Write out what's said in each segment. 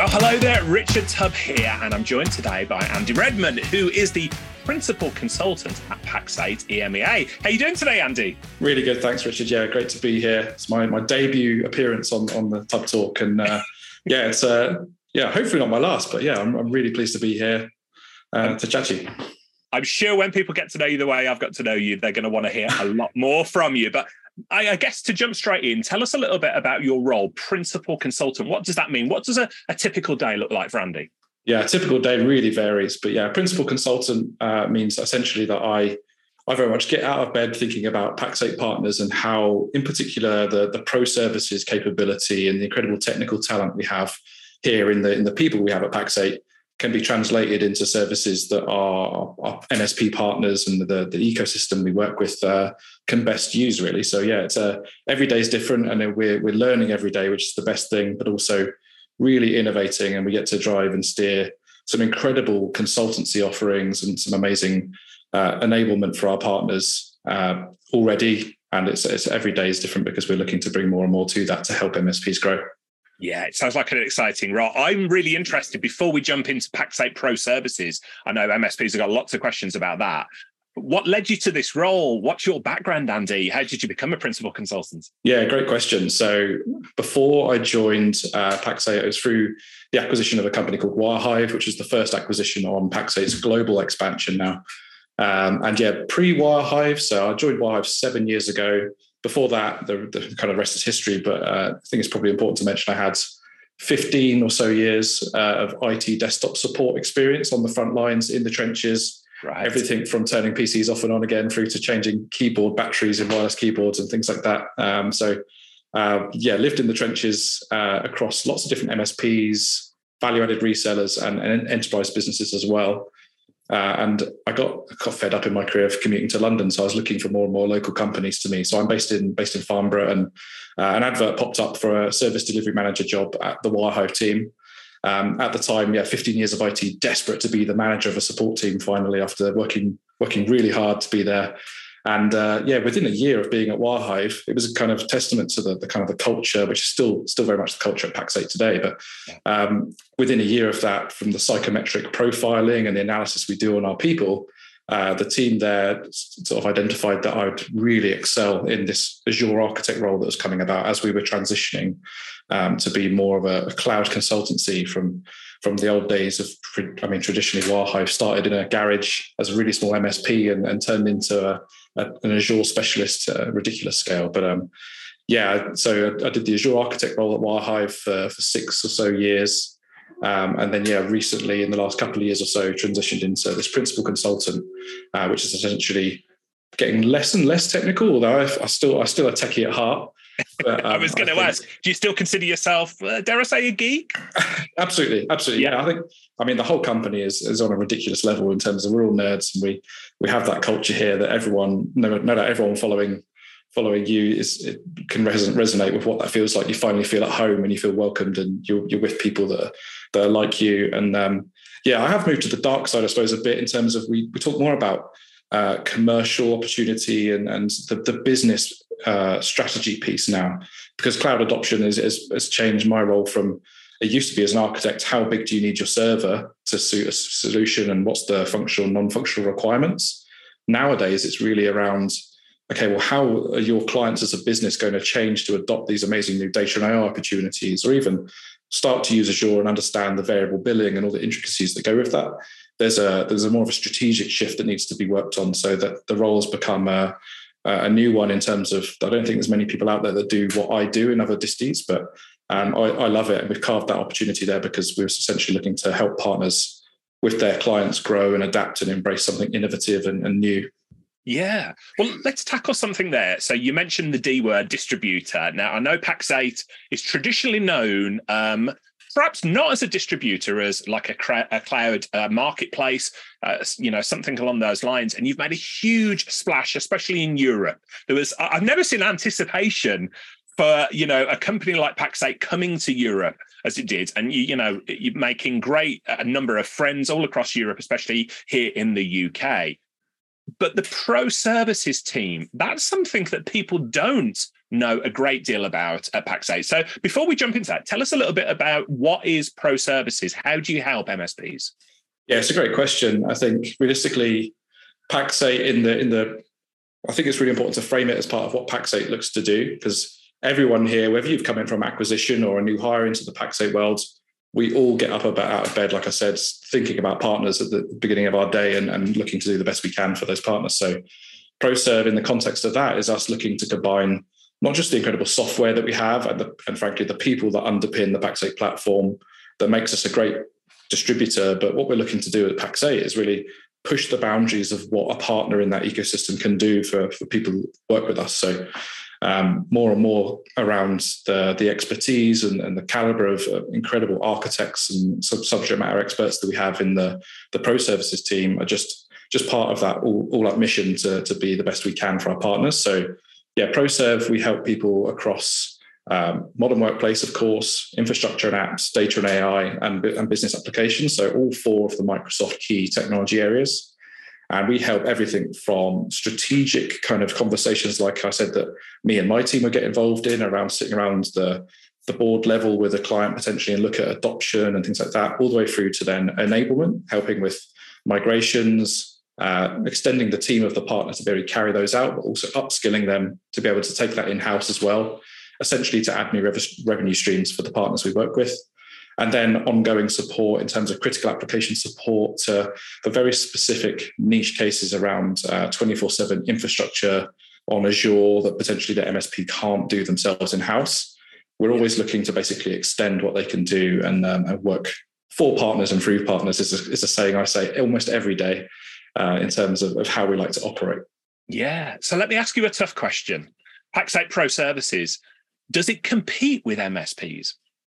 Well, hello there, Richard Tubb here, and I'm joined today by Andy Readman, who is the principal consultant at Pax8 EMEA. How are you doing today, Andy? Really good, thanks, Richard. Yeah, great to be here. It's my, my debut appearance on, on the TubbTalk, and uh, yeah, it's uh, yeah, hopefully not my last, but yeah, I'm, I'm really pleased to be here uh, to chat to you. I'm sure when people get to know you the way I've got to know you, they're going to want to hear a lot more from you. But I, I, guess to jump straight in, tell us a little bit about your role, principal consultant. What does that mean? What does a, a typical day look like for Andy? Yeah, a typical day really varies, but yeah, principal consultant uh, means essentially that I I very much get out of bed thinking about Pax8 partners and how, in particular, the the pro services capability and the incredible technical talent we have here in the in the people we have at Pax8 can be translated into services that our, our MSP partners and the, the ecosystem we work with uh, can best use. Really, so yeah, it's a uh, every day is different, and we're we're learning every day, which is the best thing, but also really innovating, and we get to drive and steer some incredible consultancy offerings and some amazing uh, enablement for our partners uh, already. And it's, it's every day is different because we're looking to bring more and more to that to help MSPs grow. Yeah, it sounds like an exciting role. I'm really interested before we jump into Pax8 Pro services. I know MSPs have got lots of questions about that. What led you to this role? What's your background, Andy? How did you become a principal consultant? Yeah, great question. So before I joined uh, Pax8, it was through the acquisition of a company called Wirehive, which was the first acquisition on Pax8's global expansion now. Um, and yeah, pre Wirehive, so I joined Wirehive seven years ago before that, the, the, kind of rest is history. But uh, I think it's probably important to mention I had 15 or so years uh, of IT desktop support experience on the front lines in the trenches. Right. Everything from turning PCs off and on again through to changing keyboard batteries in wireless keyboards and things like that. Um, so, uh, yeah, lived in the trenches uh, across lots of different MSPs, value added resellers, and, and enterprise businesses as well. Uh, and I got, got fed up in my career of commuting to London, so I was looking for more and more local companies to me. So I'm based in based in Farnborough, and uh, an advert popped up for a service delivery manager job at the Wirehive team. Um, at the time, yeah, 15 years of IT, desperate to be the manager of a support team. Finally, after working working really hard to be there, and uh, yeah, within a year of being at Wirehive, it was a kind of testament to the, the kind of the culture, which is still still very much the culture at Pax8 today. But um, within a year of that, from the psychometric profiling and the analysis we do on our people, uh, the team there sort of identified that I would really excel in this Azure architect role that was coming about as we were transitioning um, to be more of a, a, cloud consultancy from from the old days of, I mean, traditionally Wirehive started in a garage as a really small MSP and, and turned into a an Azure specialist at a ridiculous scale. But um, yeah, so I, I, did the Azure architect role at Wirehive for, for six or so years. Um, and then, yeah, recently in the last couple of years or so, transitioned into this principal consultant, uh, which is essentially getting less and less technical. Although I, I still, I still a techie at heart. But, um, I was going to ask, do you still consider yourself, uh, dare I say, a geek? absolutely, absolutely. Yeah. yeah, I think. I mean, the whole company is is on a ridiculous level in terms of we're all nerds, and we we have that culture here that everyone, no, no doubt, everyone following following you is it can resonate with what that feels like. You finally feel at home and you feel welcomed, and you're you're with people that are, that are like you. And um, yeah, I have moved to the dark side, I suppose, a bit in terms of we we talk more about uh, commercial opportunity and and the, the business uh, strategy piece now. Because cloud adoption is, has changed my role from it used to be as an architect how big do you need your server to suit a solution and what's the functional non-functional requirements? Nowadays it's really around okay well how are your clients as a business going to change to adopt these amazing new data and ai opportunities or even start to use azure and understand the variable billing and all the intricacies that go with that there's a there's a more of a strategic shift that needs to be worked on so that the roles become a, a new one in terms of I don't think there's many people out there that do what I do in other disties, but um, I, I, love it. And we've carved that opportunity there because we're essentially looking to help partners with their clients grow and adapt and embrace something innovative and, and new. Yeah. Well, let's tackle something there. So you mentioned the D word distributor. Now, I know Pax8 is traditionally known um, perhaps not as a distributor as like a, cra- a cloud uh, marketplace uh, you know something along those lines. And you've made a huge splash especially in europe. There was i've never seen anticipation for you know a company like pax8 coming to europe as it did. And you, you know you're making great a number of friends all across europe especially here in the uk but the pro services team that's something that people don't know a great deal about at Pax8. So before we jump into that, tell us a little bit about what is Pro Services? How do you help MSPs? Yeah, it's a great question. I think realistically, Pax8 in the in the I think it's really important to frame it as part of what Pax8 looks to do because everyone here, whether you've come in from acquisition or a new hire into the Pax8 world, we all get up about out of bed, like I said, thinking about partners at the beginning of our day and, and looking to do the best we can for those partners. So ProServe in the context of that is us looking to combine not just the incredible software that we have and, the, and frankly the people that underpin the Pax8 platform that makes us a great distributor, but what we're looking to do at Pax8 is really push the boundaries of what a partner in that ecosystem can do for, for people who work with us. So um, more and more around the, the expertise and, and the caliber of uh, incredible architects and sub- subject matter experts that we have in the, the pro services team are just just part of that all, all up mission to, to be the best we can for our partners. So yeah, ProServe, we help people across um, modern workplace, of course, infrastructure and apps, data and AI, and, and business applications. So all four of the Microsoft key technology areas. And we help everything from strategic kind of conversations, like I said, that me and my team would get involved in around sitting around the, the board level with a client potentially and look at adoption and things like that, all the way through to then enablement, helping with migrations, uh, extending the team of the partner to be able to carry those out, but also upskilling them to be able to take that in house as well, essentially to add new revenue streams for the partners we work with and then ongoing support in terms of critical application support uh, for very specific niche cases around uh, 24 7 infrastructure on Azure that potentially the MSP can't do themselves in house. We're always looking to basically extend what they can do and, um, and work for partners and through partners, is a, is a saying I say almost every day uh, in terms of, of how we like to operate. Yeah. So let me ask you a tough question. Pax8 Pro Services, does it compete with MSPs?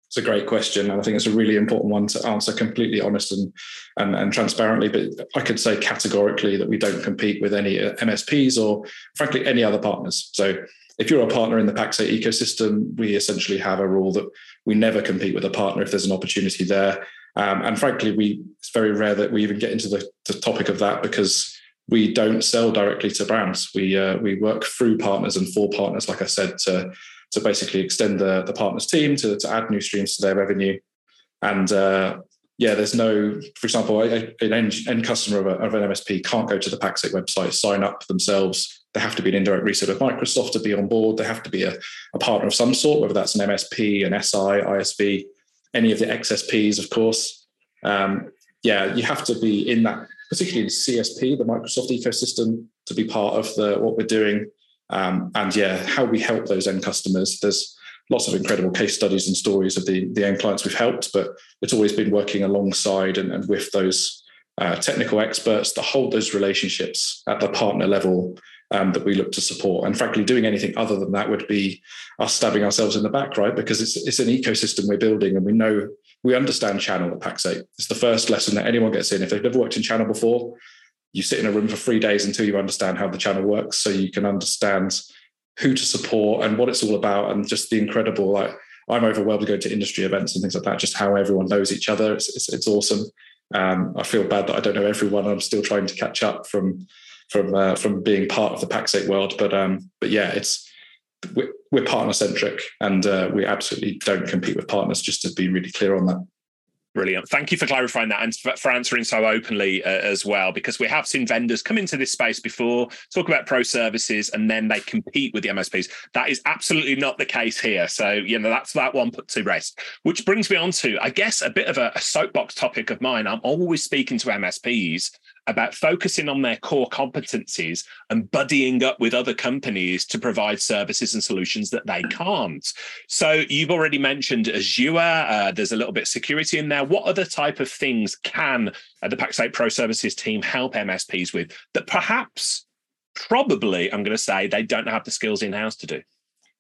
It's a great question, and I think it's a really important one to answer completely honest and, and, and transparently. But I could say categorically that we don't compete with any uh, MSPs or, frankly, any other partners. So if you're a partner in the Pax8 ecosystem, we essentially have a rule that we never compete with a partner if there's an opportunity there. Um, and frankly, we it's very rare that we even get into the, the topic of that because we don't sell directly to brands. We uh, we work through partners and for partners, like I said, to to basically extend the, the partners team to, to add new streams to their revenue. And uh, yeah, there's no, for example, an end, end customer of, a, of, an MSP can't go to the Pax8 website, sign up themselves. They have to be an indirect reseller of Microsoft to be on board. They have to be a, a partner of some sort, whether that's an MSP, an SI, ISV, any of the XSPs, of course. Um, yeah, you have to be in that, particularly the CSP, the Microsoft ecosystem, to be part of the what we're doing. Um, and yeah, how we help those end customers. There's lots of incredible case studies and stories of the, the end clients we've helped, but it's always been working alongside and, and with those uh, technical experts that hold those relationships at the partner level um, that we look to support. And frankly, doing anything other than that would be us stabbing ourselves in the back, right? Because it's it's an ecosystem we're building, and we know we understand channel at Pax8. It's the first lesson that anyone gets in. If they've never worked in channel before, you sit in a room for three days until you understand how the channel works so you can understand who to support and what it's all about and just the incredible like i'm overwhelmed going to industry events and things like that just how everyone knows each other it's, it's, it's awesome um, i feel bad that i don't know everyone i'm still trying to catch up from from uh, from being part of the pax8 world but um but yeah it's we're, we're partner centric and uh, we absolutely don't compete with partners just to be really clear on that Brilliant. Thank you for clarifying that and for answering so openly uh, as well, because we have seen vendors come into this space before, talk about pro services, and then they compete with the MSPs. That is absolutely not the case here. So, you know, that's that one put to rest, which brings me on to, I guess, a bit of a, a soapbox topic of mine. I'm always speaking to MSPs about focusing on their core competencies and buddying up with other companies to provide services and solutions that they can't. So you've already mentioned Azure. Uh, there's a little bit of security in there. What other type of things can uh, the Pax8 Pro Services team help MSPs with that perhaps, probably, I'm going to say they don't have the skills in house to do?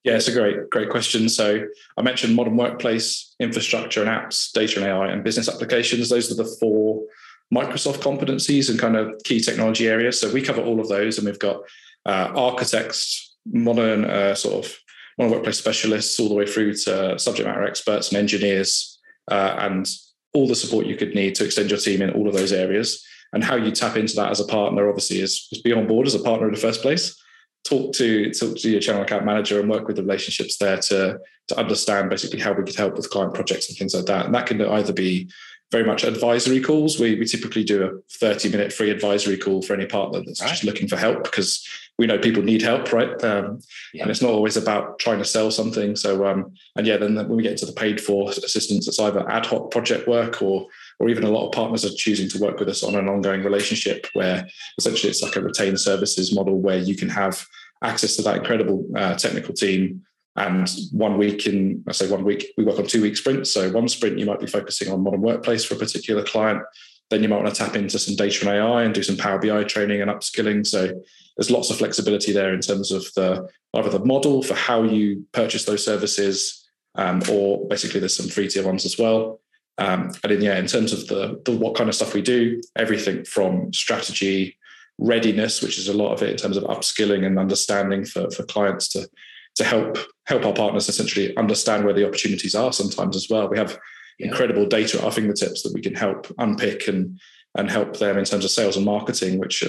Yeah, it's a great, great question. So I mentioned modern workplace, infrastructure and apps, data and AI, and business applications. Those are the four Microsoft competencies and kind of key technology areas. So we cover all of those, and we've got uh, architects, modern uh, sort of modern workplace specialists, all the way through to subject matter experts and engineers, uh, and all the support you could need to extend your team in all of those areas. And how you tap into that as a partner, obviously, is, is be on board as a partner in the first place. talk to talk to your channel account manager and work with the relationships there to to understand basically how we could help with client projects and things like that. And that can either be very much advisory calls. We, we typically do a 30 minute free advisory call for any partner that's right. just looking for help because we know people need help, right? Um, yeah. And it's not always about trying to sell something. So, um, and yeah, then when we get into the paid for assistance, it's either ad hoc project work or or even a lot of partners are choosing to work with us on an ongoing relationship where essentially it's like a retained services model where you can have access to that incredible uh, technical team and one week in, I say one week, we work on two week sprints. So one sprint, you might be focusing on modern workplace for a particular client. Then you might want to tap into some data and AI and do some Power BI training and upskilling. So there's lots of flexibility there in terms of the either the model for how you purchase those services, um, or basically there's some free tier ones as well. Um, and in, yeah, in terms of the, the what kind of stuff we do, everything from strategy, readiness, which is a lot of it in terms of upskilling and understanding for, for clients to to help help our partners essentially understand where the opportunities are sometimes as well. We have yeah. incredible data at our fingertips that we can help unpick and and help them in terms of sales and marketing, which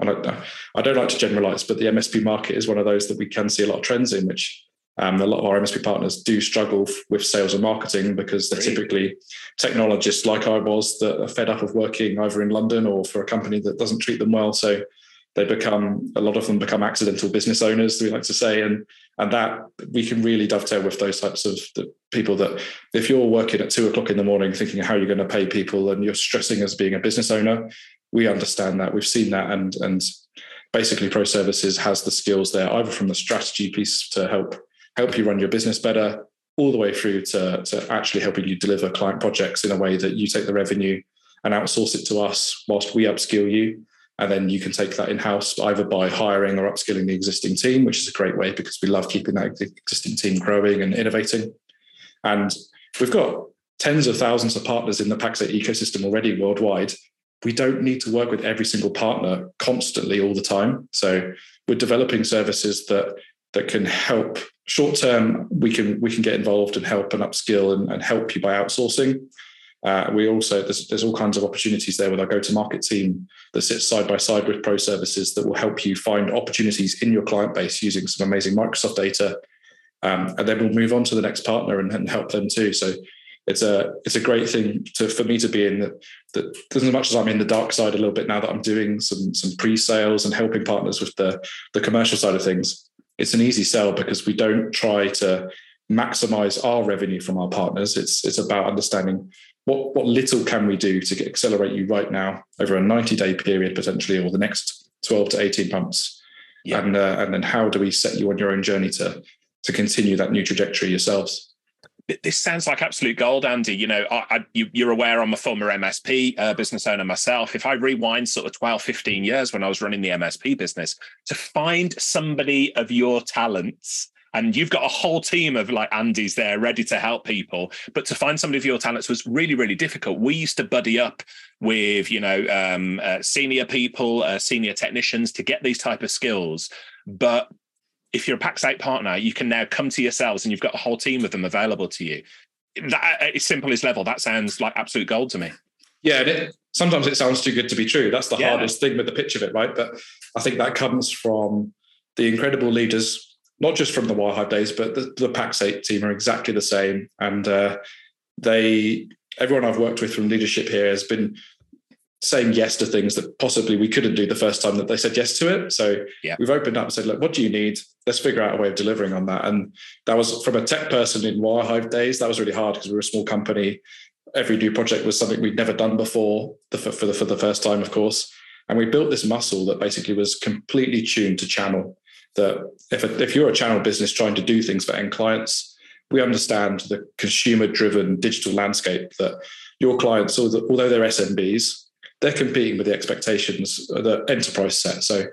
I don't, I don't like to generalize, but the MSP market is one of those that we can see a lot of trends in, which um, a lot of our MSP partners do struggle with sales and marketing because they're typically technologists like I was that are fed up of working either in London or for a company that doesn't treat them well. So they become a lot of them become accidental business owners, we like to say, and and that we can really dovetail with those types of people that if you're working at two o'clock in the morning thinking how you're going to pay people and you're stressing as being a business owner we understand that we've seen that and and basically pro services has the skills there either from the strategy piece to help help you run your business better all the way through to, to actually helping you deliver client projects in a way that you take the revenue and outsource it to us whilst we upskill you and then you can take that in house either by hiring or upskilling the existing team, which is a great way because we love keeping that existing team growing and innovating. And we've got tens of thousands of partners in the Pax8 ecosystem already worldwide. We don't need to work with every single partner constantly all the time. So we're developing services that that can help short term. We can we can get involved and help and upskill and, and help you by outsourcing. Uh, we also there's, there's all kinds of opportunities there with our go-to-market team that sits side by side with pro services that will help you find opportunities in your client base using some amazing Microsoft data, um, and then we'll move on to the next partner and, and, help them too. So it's a it's a great thing to for me to be in that that as much as I'm in the dark side a little bit now that I'm doing some some pre-sales and helping partners with the the commercial side of things. It's an easy sell because we don't try to maximize our revenue from our partners. It's it's about understanding what what little can we do to accelerate you right now over a 90 day period potentially or the next 12 to 18 months yeah. and uh, and then how do we set you on your own journey to to continue that new trajectory yourselves this sounds like absolute gold, Andy. You know, I, I, you, are aware I'm a former MSP uh, business owner myself. If I rewind sort of 12, 15 years when I was running the MSP business, to find somebody of your talents and you've got a whole team of like Andy's there ready to help people. But to find somebody of your talents was really, really difficult. We used to buddy up with, you know, um, uh, senior people, uh, senior technicians to get these type of skills. But if you're a Pax8 partner, you can now come to yourselves and you've got a whole team of them available to you. That, at its simplest level, that sounds like absolute gold to me. Yeah, and it, sometimes it sounds too good to be true. That's the yeah. hardest thing with the pitch of it, right? But I think that comes from the incredible leaders not just from the Wirehive days, but the, the Pax8 team are exactly the same. And uh, they, everyone I've worked with from leadership here has been saying yes to things that possibly we couldn't do the first time that they said yes to it. So yeah. we've opened up and said, look, what do you need? Let's figure out a way of delivering on that. And that was from a tech person in Wirehive days. That was really hard because we were a small company. Every new project was something we'd never done before the, for, the, for the first time, of course. And we built this muscle that basically was completely tuned to channel that if, a, if you're a channel business trying to do things for end clients, we understand the consumer driven digital landscape that your clients, although they're SMBs, they're competing with the expectations the enterprise set. So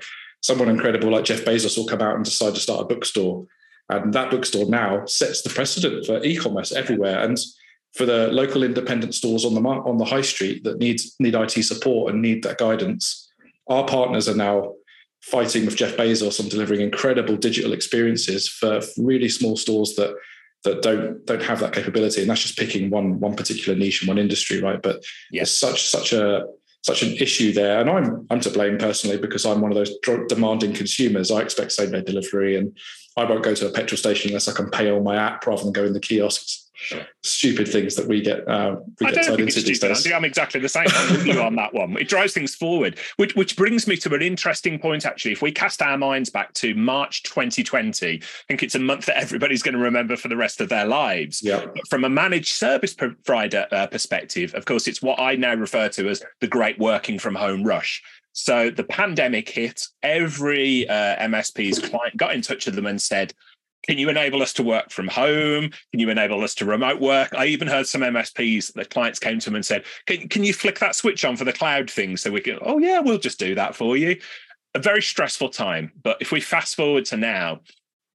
someone incredible like Jeff Bezos will come out and decide to start a bookstore. And that bookstore now sets the precedent for e-commerce everywhere. And for the local independent stores on the on the high street that need need IT support and need that guidance, our partners are now fighting with Jeff Bezos on delivering incredible digital experiences for really small stores that that don't don't have that capability. And that's just picking one one particular niche and one industry, right? But yes. such such a such an issue there. And I'm I'm to blame personally because I'm one of those demanding consumers. I expect same day delivery, and I won't go to a petrol station unless I can pay on my app rather than go in the kiosks stupid things that we get uh, we get tied into these days. I'm exactly the same with you on that one. It drives things forward, which which brings me to an interesting point. Actually, if we cast our minds back to March 2020, I think it's a month that everybody's going to remember for the rest of their lives. Yeah. But from a managed service provider uh, perspective, of course, it's what I now refer to as the great working from home rush. So the pandemic hit. Every uh, MSP's client got in touch with them and said, can you enable us to work from home? Can you enable us to remote work? I even heard some MSPs, the clients came to them and said, can, can you flick that switch on for the cloud thing so we can, oh, yeah, we'll just do that for you. A very stressful time. But if we fast forward to now,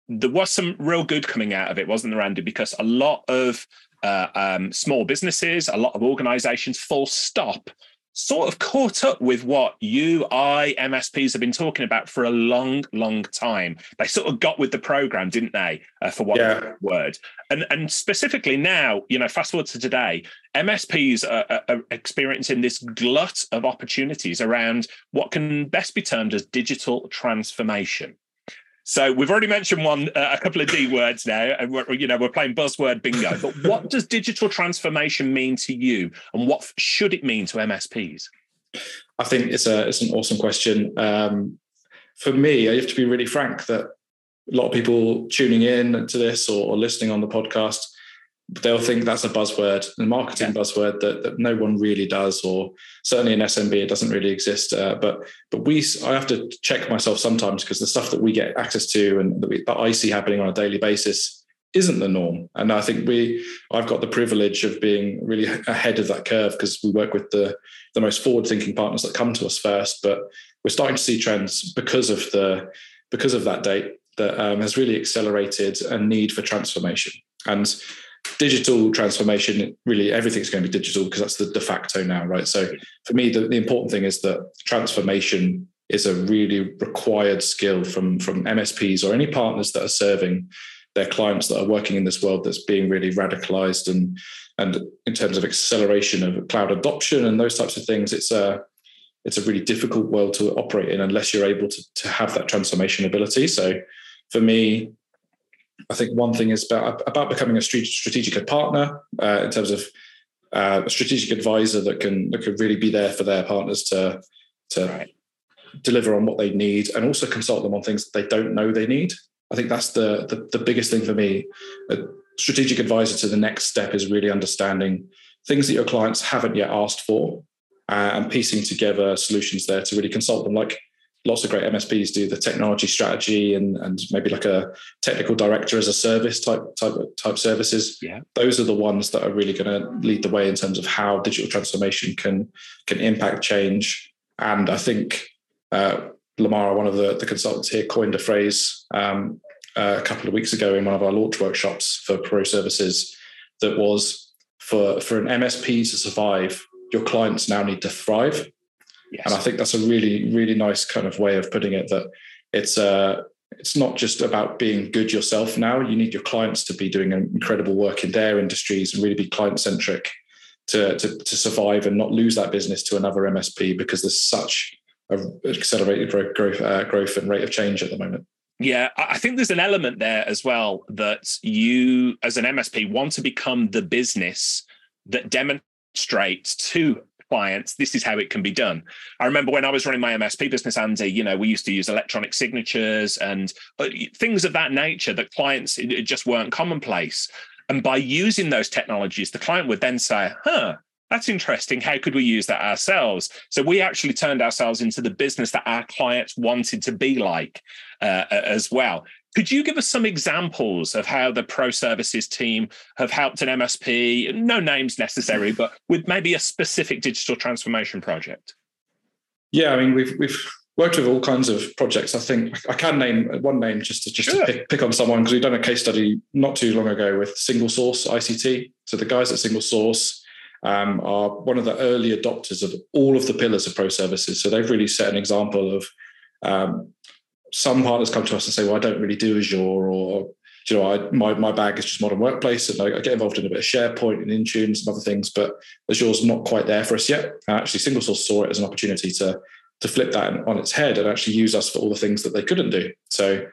there was some real good coming out of it, wasn't there, Andy? Because a lot of uh, um, small businesses, a lot of organizations, full stop, sort of caught up with what you, I, MSPs have been talking about for a long, long time. They sort of got with the program, didn't they? Uh, for what yeah. word? And and specifically now, you know, fast forward to today, MSPs are, are, experiencing this glut of opportunities around what can best be termed as digital transformation. So we've already mentioned one, uh, a couple of D words now, and we're, you know we're playing buzzword bingo. But what does digital transformation mean to you, and what should it mean to MSPs? I think it's a it's an awesome question. Um, for me, I have to be really frank that a lot of people tuning in to this or, or listening on the podcast they'll think that's a buzzword, a marketing yeah. buzzword that, that no one really does, or certainly in SMB it doesn't really exist. Uh, but but we, I have to check myself sometimes because the stuff that we get access to and that, we, that I see happening on a daily basis isn't the norm. And I think we, I've got the privilege of being really ahead of that curve because we work with the the most forward thinking partners that come to us first. But we're starting to see trends because of the because of that date that um, has really accelerated a need for transformation and digital transformation really everything's going to be digital because that's the de facto now right? So for me the, the important thing is that transformation is a really required skill from from msps or any partners that are serving their clients that are working in this world that's being really radicalized and and in terms of acceleration of cloud adoption and those types of things it's a it's a really difficult world to operate in unless you're able to, to have that transformation ability. So for me I think one thing is about, about becoming a strategic partner uh, in terms of uh, a strategic advisor that can that can really be there for their partners to to right. deliver on what they need and also consult them on things that they don't know they need. I think that's the the, the biggest thing for me. A strategic advisor to the next step is really understanding things that your clients haven't yet asked for uh, and piecing together solutions there to really consult them like lots of great MSPs do the technology strategy and and maybe like a technical director as a service type type type services. Yeah, those are the ones that are really going to lead the way in terms of how digital transformation can can impact change. And I think uh, Lamar, one of the, the consultants here, coined a phrase um, uh, a couple of weeks ago in one of our launch workshops for pro services that was for for an MSP to survive, your clients now need to thrive. Yes. And I think that's a really, really nice kind of way of putting it that it's uh it's not just about being good yourself now. You need your clients to be doing incredible work in their industries and really be client centric to, to, to survive and not lose that business to another MSP because there's such a accelerated growth, uh, growth and rate of change at the moment. Yeah, I think there's an element there as well that you, as an MSP, want to become the business that demonstrates to clients, this is how it can be done. I remember when I was running my MSP business, Andy, you know, we used to use electronic signatures and uh, things of that nature that clients it just weren't commonplace. And by using those technologies, the client would then say, huh, that's interesting. How could we use that ourselves? So we actually turned ourselves into the business that our clients wanted to be like uh, as well. Could you give us some examples of how the pro services team have helped an MSP? No names necessary, but with maybe a specific digital transformation project. Yeah, I mean we've we've worked with all kinds of projects. I think I can name one name just to just sure. to pick, pick on someone because we've done a case study not too long ago with Single Source ICT. So the guys at Single Source um, are one of the early adopters of all of the pillars of pro services. So they've really set an example of um, some partners come to us and say, well, I don't really do Azure or you know, I, my, my bag is just modern workplace and I, I, get involved in a bit of SharePoint and Intune and some other things, but Azure's not quite there for us yet. And actually, Single Source saw it as an opportunity to, to flip that on its head and actually use us for all the things that they couldn't do. So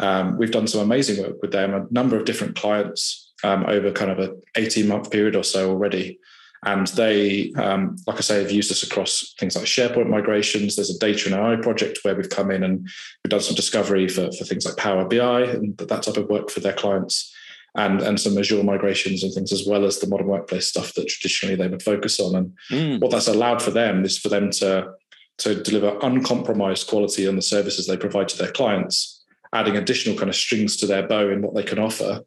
um, we've done some amazing work with them, a number of different clients um, over kind of a 18 month period or so already. And they, um, like I say, have used us across things like SharePoint migrations. There's a data and AI project where we've come in and we've done some discovery for, for things like Power BI and that type of work for their clients, and, and some Azure migrations and things, as well as the modern workplace stuff that traditionally they would focus on. And mm. what that's allowed for them is for them to, to deliver uncompromised quality on the services they provide to their clients, adding additional kind of strings to their bow in what they can offer.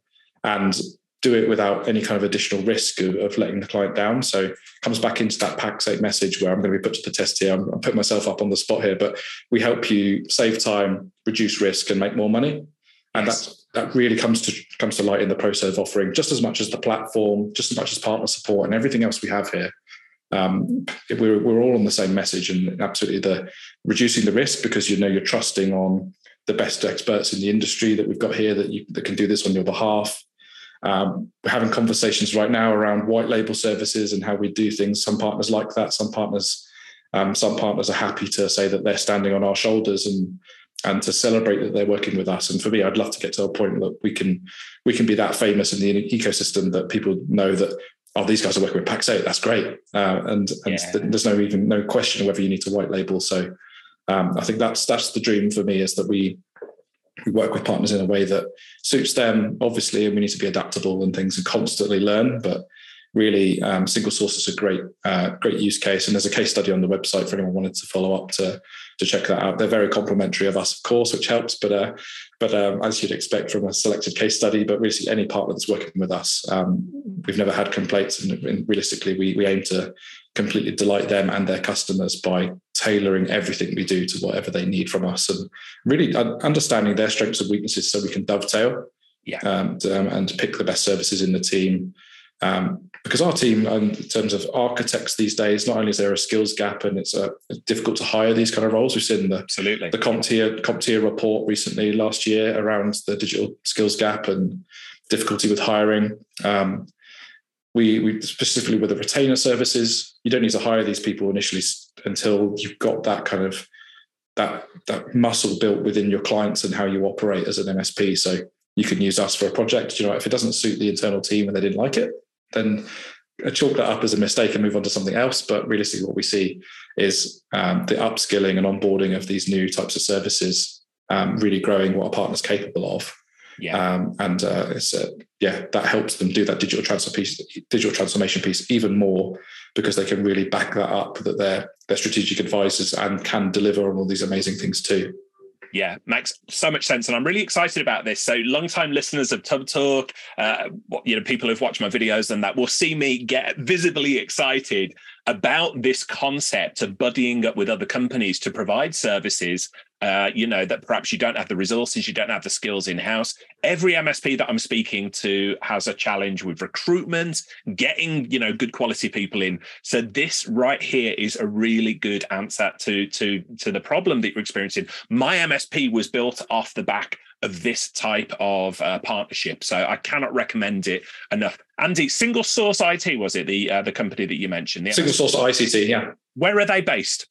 And do it without any kind of additional risk of, of letting the client down. So it comes back into that Pax8 message where I'm going to be put to the test here. I'm, I'm putting myself up on the spot here, but we help you save time, reduce risk, and make more money. And yes. that that really comes to comes to light in the process of offering just as much as the platform, just as much as partner support and everything else we have here. Um, we're, we're all on the same message and absolutely the reducing the risk because you know you're trusting on the best experts in the industry that we've got here that you that can do this on your behalf um, we're having conversations right now around white label services and how we do things. Some partners like that. Some partners, um, some partners are happy to say that they're standing on our shoulders and and to celebrate that they're working with us. And for me, I'd love to get to a point that we can we can be that famous in the ecosystem that people know that oh these guys are working with Pax8. That's great. Uh, and and yeah. there's no even no question whether you need to white label. So um, I think that's that's the dream for me is that we we work with partners in a way that suits them, obviously, and we need to be adaptable and things and constantly learn. But really, um, single source is a great, uh, great use case. And there's a case study on the website for anyone wanted to follow up to to check that out. They're very complimentary of us, of course, which helps. But uh, but um, as you'd expect from a selected case study, but really any partner that's working with us, um, we've never had complaints, and, and realistically, we we aim to completely delight them and their customers by tailoring everything we do to whatever they need from us and really understanding their strengths and weaknesses so we can dovetail yeah. and, um, and pick the best services in the team. Um, because our team, um, in terms of architects these days, not only is there a skills gap and it's, uh, difficult to hire these kind of roles. We've seen the absolutely the CompTIA CompTIA report recently last year around the digital skills gap and difficulty with hiring. Um, we, we specifically with the retainer services, you don't need to hire these people initially until you've got that kind of that that muscle built within your clients and how you operate as an MSP. So you can use us for a project. You know, if it doesn't suit the internal team and they didn't like it, then chalk that up as a mistake and move on to something else. But realistically, what we see is um, the upskilling and onboarding of these new types of services um, really growing what a partner's capable of. Yeah. Um, and uh, it's uh, yeah, that helps them do that digital transfer piece, digital transformation piece even more because they can really back that up that they're they're strategic advisors and can deliver on all these amazing things too. Yeah, makes so much sense, and I'm really excited about this. So, long-time listeners of TubbTalk, uh, you know, people who've watched my videos and that will see me get visibly excited about this concept of buddying up with other companies to provide services uh, you know that perhaps you don't have the resources you don't have the skills in house every msp that i'm speaking to has a challenge with recruitment getting you know good quality people in so this right here is a really good answer to to to the problem that you're experiencing my msp was built off the back of this type of uh, partnership. So I cannot recommend it enough. Andy, Single Source IT was it the uh, the company that you mentioned? The Single Source ICT, yeah. Where are they based?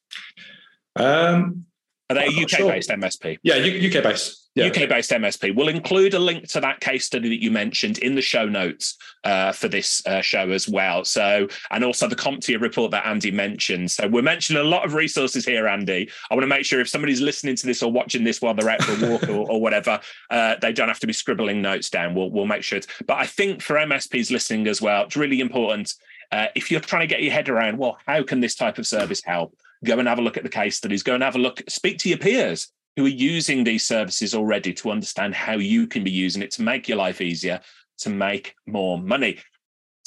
Um, are they a UK sure. based MSP? Yeah, UK based. Yeah. UK based MSP. We'll include a link to that case study that you mentioned in the show notes uh, for this uh, show as well. So, and also the CompTIA report that Andy mentioned. So, we're mentioning a lot of resources here, Andy. I want to make sure if somebody's listening to this or watching this while they're out for a walk or, or, whatever, uh, they don't have to be scribbling notes down. We'll, we'll make sure it's, but I think for MSPs listening as well, it's really important. Uh, if you're trying to get your head around, well, how can this type of service help? Go and have a look at the case studies. Go and have a look. Speak to your peers who are using these services already to understand how you can be using it to make your life easier, to make more money.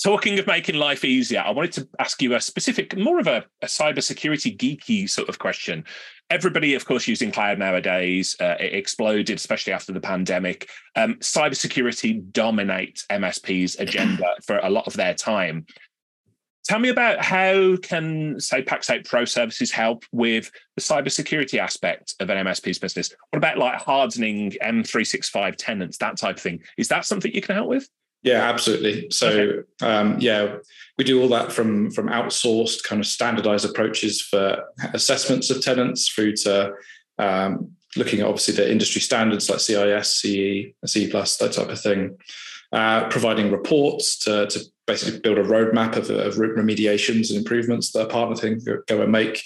Talking of making life easier, I wanted to ask you a specific, more of a, a cybersecurity geeky sort of question. Everybody, of course, using cloud nowadays. Uh, it exploded, especially after the pandemic. Um, cybersecurity dominates MSP's agenda for a lot of their time Tell me about how can, say, Pax8 Pro Services help with the cybersecurity aspect of an MSP's business? What about like hardening M365 tenants, that type of thing? Is that something you can help with? Yeah, absolutely. So okay. um, yeah, we do all that from from outsourced kind of standardized approaches for assessments of tenants through to um, looking at obviously the industry standards like CIS, CE, CE plus, that type of thing. Uh, providing reports to, to basically build a roadmap of, of remediations and improvements that a partner can go and make.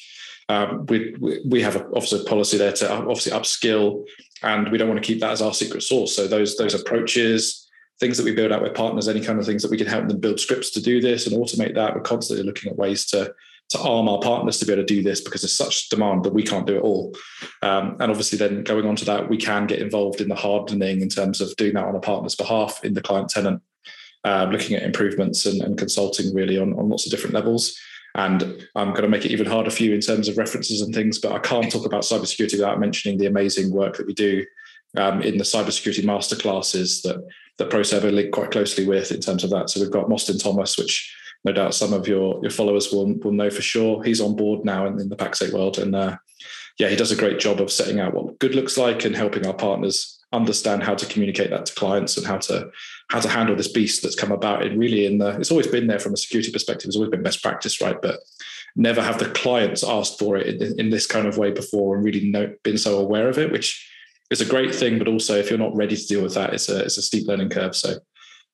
Um, we, we have a, obviously a policy there to obviously upskill, and we don't want to keep that as our secret sauce. So those those approaches, things that we build out with partners, any kind of things that we can help them build scripts to do this and automate that. We're constantly looking at ways to to arm our partners to be able to do this because there's such demand that we can't do it all. Um, and obviously, then going on to that, we can get involved in the hardening in terms of doing that on a partner's behalf in the client tenant, um, looking at improvements and, and consulting really on, on lots of different levels. And I'm going to make it even harder for you in terms of references and things, but I can't talk about cybersecurity without mentioning the amazing work that we do um, in the cybersecurity masterclasses that that ProServer link quite closely with in terms of that. So we've got Mostyn Thomas, which no doubt some of your your followers will will know for sure. He's on board now in, in the Pax8 world, and uh, yeah, he does a great job of setting out what good looks like and helping our partners understand how to communicate that to clients and how to how to handle this beast that's come about. It really in the it's always been there from a security perspective. It's always been best practice, right? But never have the clients asked for it in, in this kind of way before and really know, been so aware of it, which is a great thing. But also, if you're not ready to deal with that, it's a it's a steep learning curve. So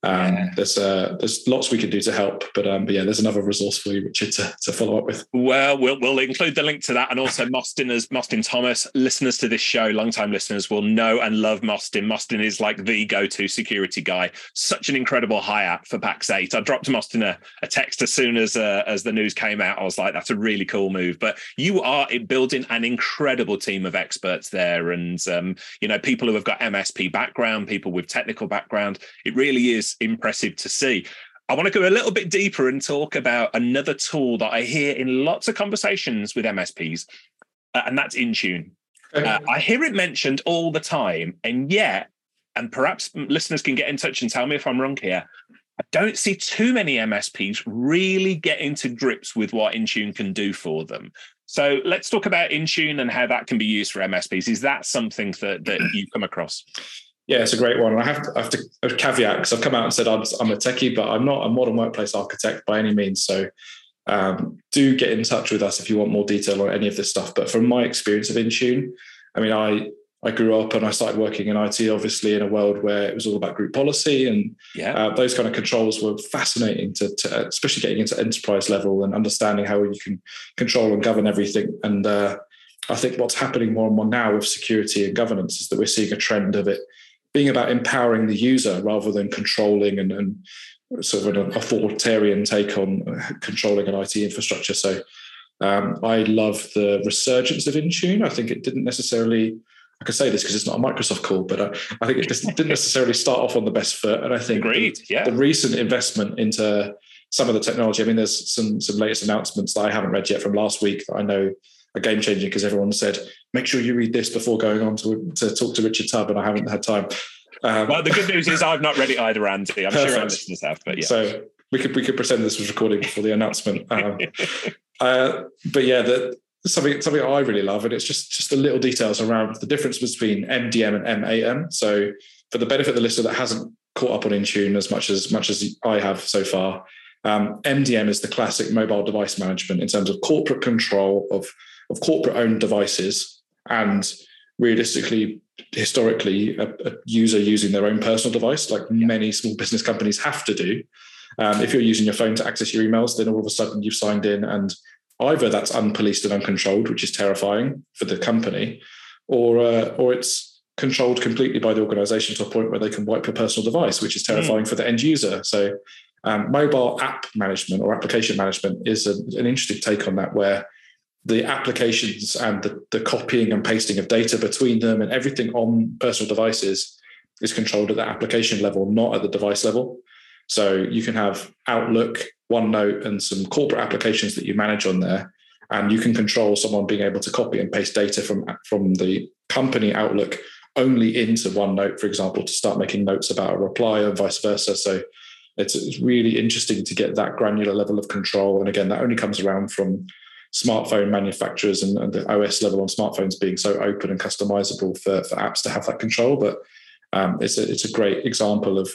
um, yeah. There's uh, there's lots we can do to help, but um, but yeah, there's another resource for you, Richard, to, to follow up with. Well, we'll we'll include the link to that, and also Mostyn as Mostyn Thomas. Listeners to this show, long-time listeners, will know and love Mostyn. Mostyn is like the go-to security guy. Such an incredible hire for Pax8. I dropped Mostyn a, a text as soon as uh, as the news came out. I was like, that's a really cool move. But you are building an incredible team of experts there, and um, you know people who have got MSP background, people with technical background. It really is impressive to see. I want to go a little bit deeper and talk about another tool that I hear in lots of conversations with MSPs, uh, and that's Intune. Okay. Uh, I hear it mentioned all the time, and yet, and perhaps listeners can get in touch and tell me if I'm wrong here. I don't see too many MSPs really getting to grips with what Intune can do for them. So let's talk about Intune and how that can be used for MSPs. Is that something that, that you come across? Yeah, it's a great one. I have to, I have to caveat because I've come out and said I'm, I'm, a techie, but I'm not a modern workplace architect by any means. So um, do get in touch with us if you want more detail on any of this stuff. But from my experience of Intune, I mean, I I grew up and I started working in IT, obviously in a world where it was all about group policy and yeah. uh, those kind of controls were fascinating to, to, especially getting into enterprise level and understanding how you can control and govern everything. And uh, I think what's happening more and more now with security and governance is that we're seeing a trend of it being about empowering the user rather than controlling and, and sort of an authoritarian take on controlling an IT infrastructure. So um, I love the resurgence of Intune. I think it didn't necessarily, I can say this because it's not a Microsoft call, but I, uh, I think it just didn't necessarily start off on the best foot. And I think the, yeah. the recent investment into some of the technology, I mean, there's some some latest announcements that I haven't read yet from last week that I know are game changing because everyone said make sure you read this before going on to, to talk to Richard Tubb, and I haven't had time. Um, well, the good news is I've not read it either, Andy. I'm perfect. sure our listeners have, but yeah. So we could we could pretend this was recording before the announcement. Um, uh, but yeah, the, something something I really love, and it's just just the little details around the difference between MDM and MAM. So for the benefit of the listener that hasn't caught up on Intune as much as much as I have so far, um, MDM is the classic mobile device management in terms of corporate control of of corporate owned devices and realistically historically a, a, user using their own personal device like yeah. many small business companies have to do um, if you're using your phone to access your emails then all of a sudden you've signed in and either that's unpoliced and uncontrolled which is terrifying for the company or uh, or it's controlled completely by the organization to a point where they can wipe your personal device which is hmm. terrifying mm. for the end user so um, mobile app management or application management is a, an interesting take on that where the applications and the, the copying and pasting of data between them and everything on personal devices is controlled at the application level, not at the device level. So you can have Outlook, OneNote, and some corporate applications that you manage on there. And you can control someone being able to copy and paste data from, from the company Outlook only into OneNote, for example, to start making notes about a reply and vice versa. So it's, it's really interesting to get that granular level of control. And again, that only comes around from smartphone manufacturers and, and, the OS level on smartphones being so open and customizable for, for apps to have that control. But um, it's a it's a great example of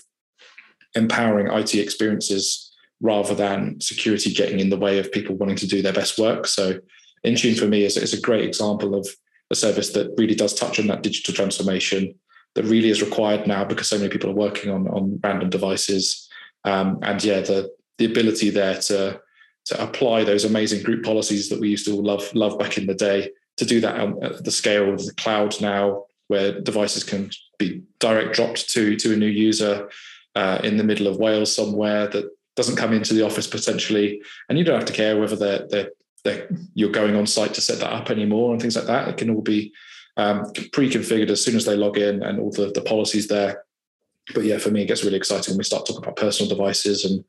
empowering IT experiences rather than security getting in the way of people wanting to do their best work. So Intune for me is, is a great example of a service that really does touch on that digital transformation that really is required now because so many people are working on, on random devices. Um, and yeah, the the ability there to to apply those amazing group policies that we used to love love back in the day to do that at the scale of the cloud now, where devices can be direct dropped to to a new user uh, in the middle of Wales somewhere that doesn't come into the office potentially, and you don't have to care whether they're, they're, they're you're going on site to set that up anymore and things like that. It can all be um, pre-configured as soon as they log in and all the, the policies there. But yeah, for me, it gets really exciting when we start talking about personal devices and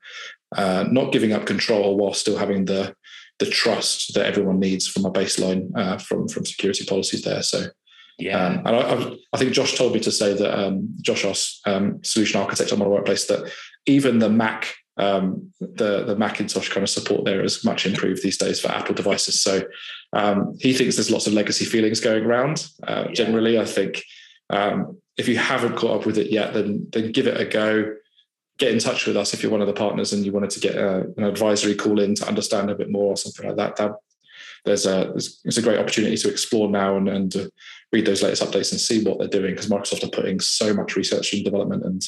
uh, not giving up control while still having the the trust that everyone needs from a baseline uh, from from security policies there. So yeah, um, and I, I, think Josh told me to say that um, Josh, our um, solution architect on my workplace, that even the Mac, um, the the Macintosh kind of support there is much improved these days for Apple devices. So um, he thinks there's lots of legacy feelings going around. Uh, yeah. Generally, I think um, if you haven't caught up with it yet, then then give it a go. Get in touch with us if you're one of the partners and you wanted to get a, uh, an advisory call in to understand a bit more or something like that. That there's a it's a great opportunity to explore now and, and uh, read those latest updates and see what they're doing because Microsoft are putting so much research and development and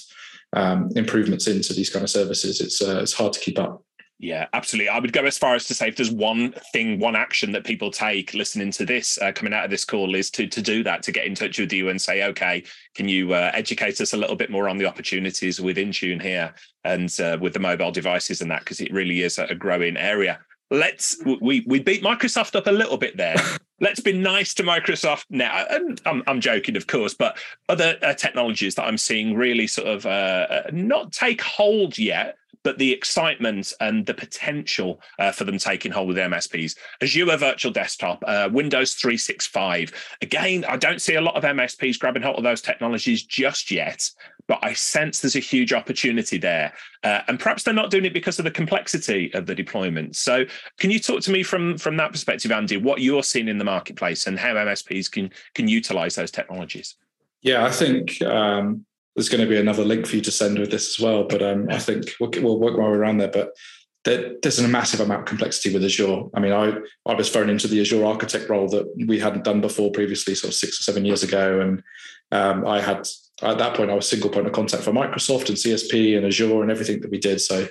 um, improvements into these kind of services. It's uh, it's hard to keep up. Yeah, absolutely. I would go as far as to say if there's one thing, one action that people take listening to this, uh, coming out of this call, is to to do that, to get in touch with you and say, okay, can you uh, educate us a little bit more on the opportunities with Intune here and uh, with the mobile devices and that, because it really is a growing area let's we we beat Microsoft up a little bit there. let's be nice to Microsoft now. And I'm, I'm joking, of course, but other uh, technologies that I'm seeing really sort of uh, uh not take hold yet, but the excitement and the potential uh, for them taking hold with MSPs. Azure Virtual Desktop, uh, Windows 365. Again, I don't see a lot of MSPs grabbing hold of those technologies just yet, but I sense there's a huge opportunity there. Uh, and perhaps they're not doing it because of the complexity of the deployment. So, can you talk to me from from that perspective, Andy, what you're seeing in the marketplace and how MSPs can can utilize those technologies? Yeah, I think um, there's going to be another link for you to send with this as well. But um, I think we'll, we'll work our way around there. But there, there's a massive amount of complexity with Azure. I mean, I, I was thrown into the Azure architect role that we hadn't done before previously, sort of six or seven years ago. And um, I had, at that point, I was single point of contact for Microsoft and CSP and Azure and everything that we did. So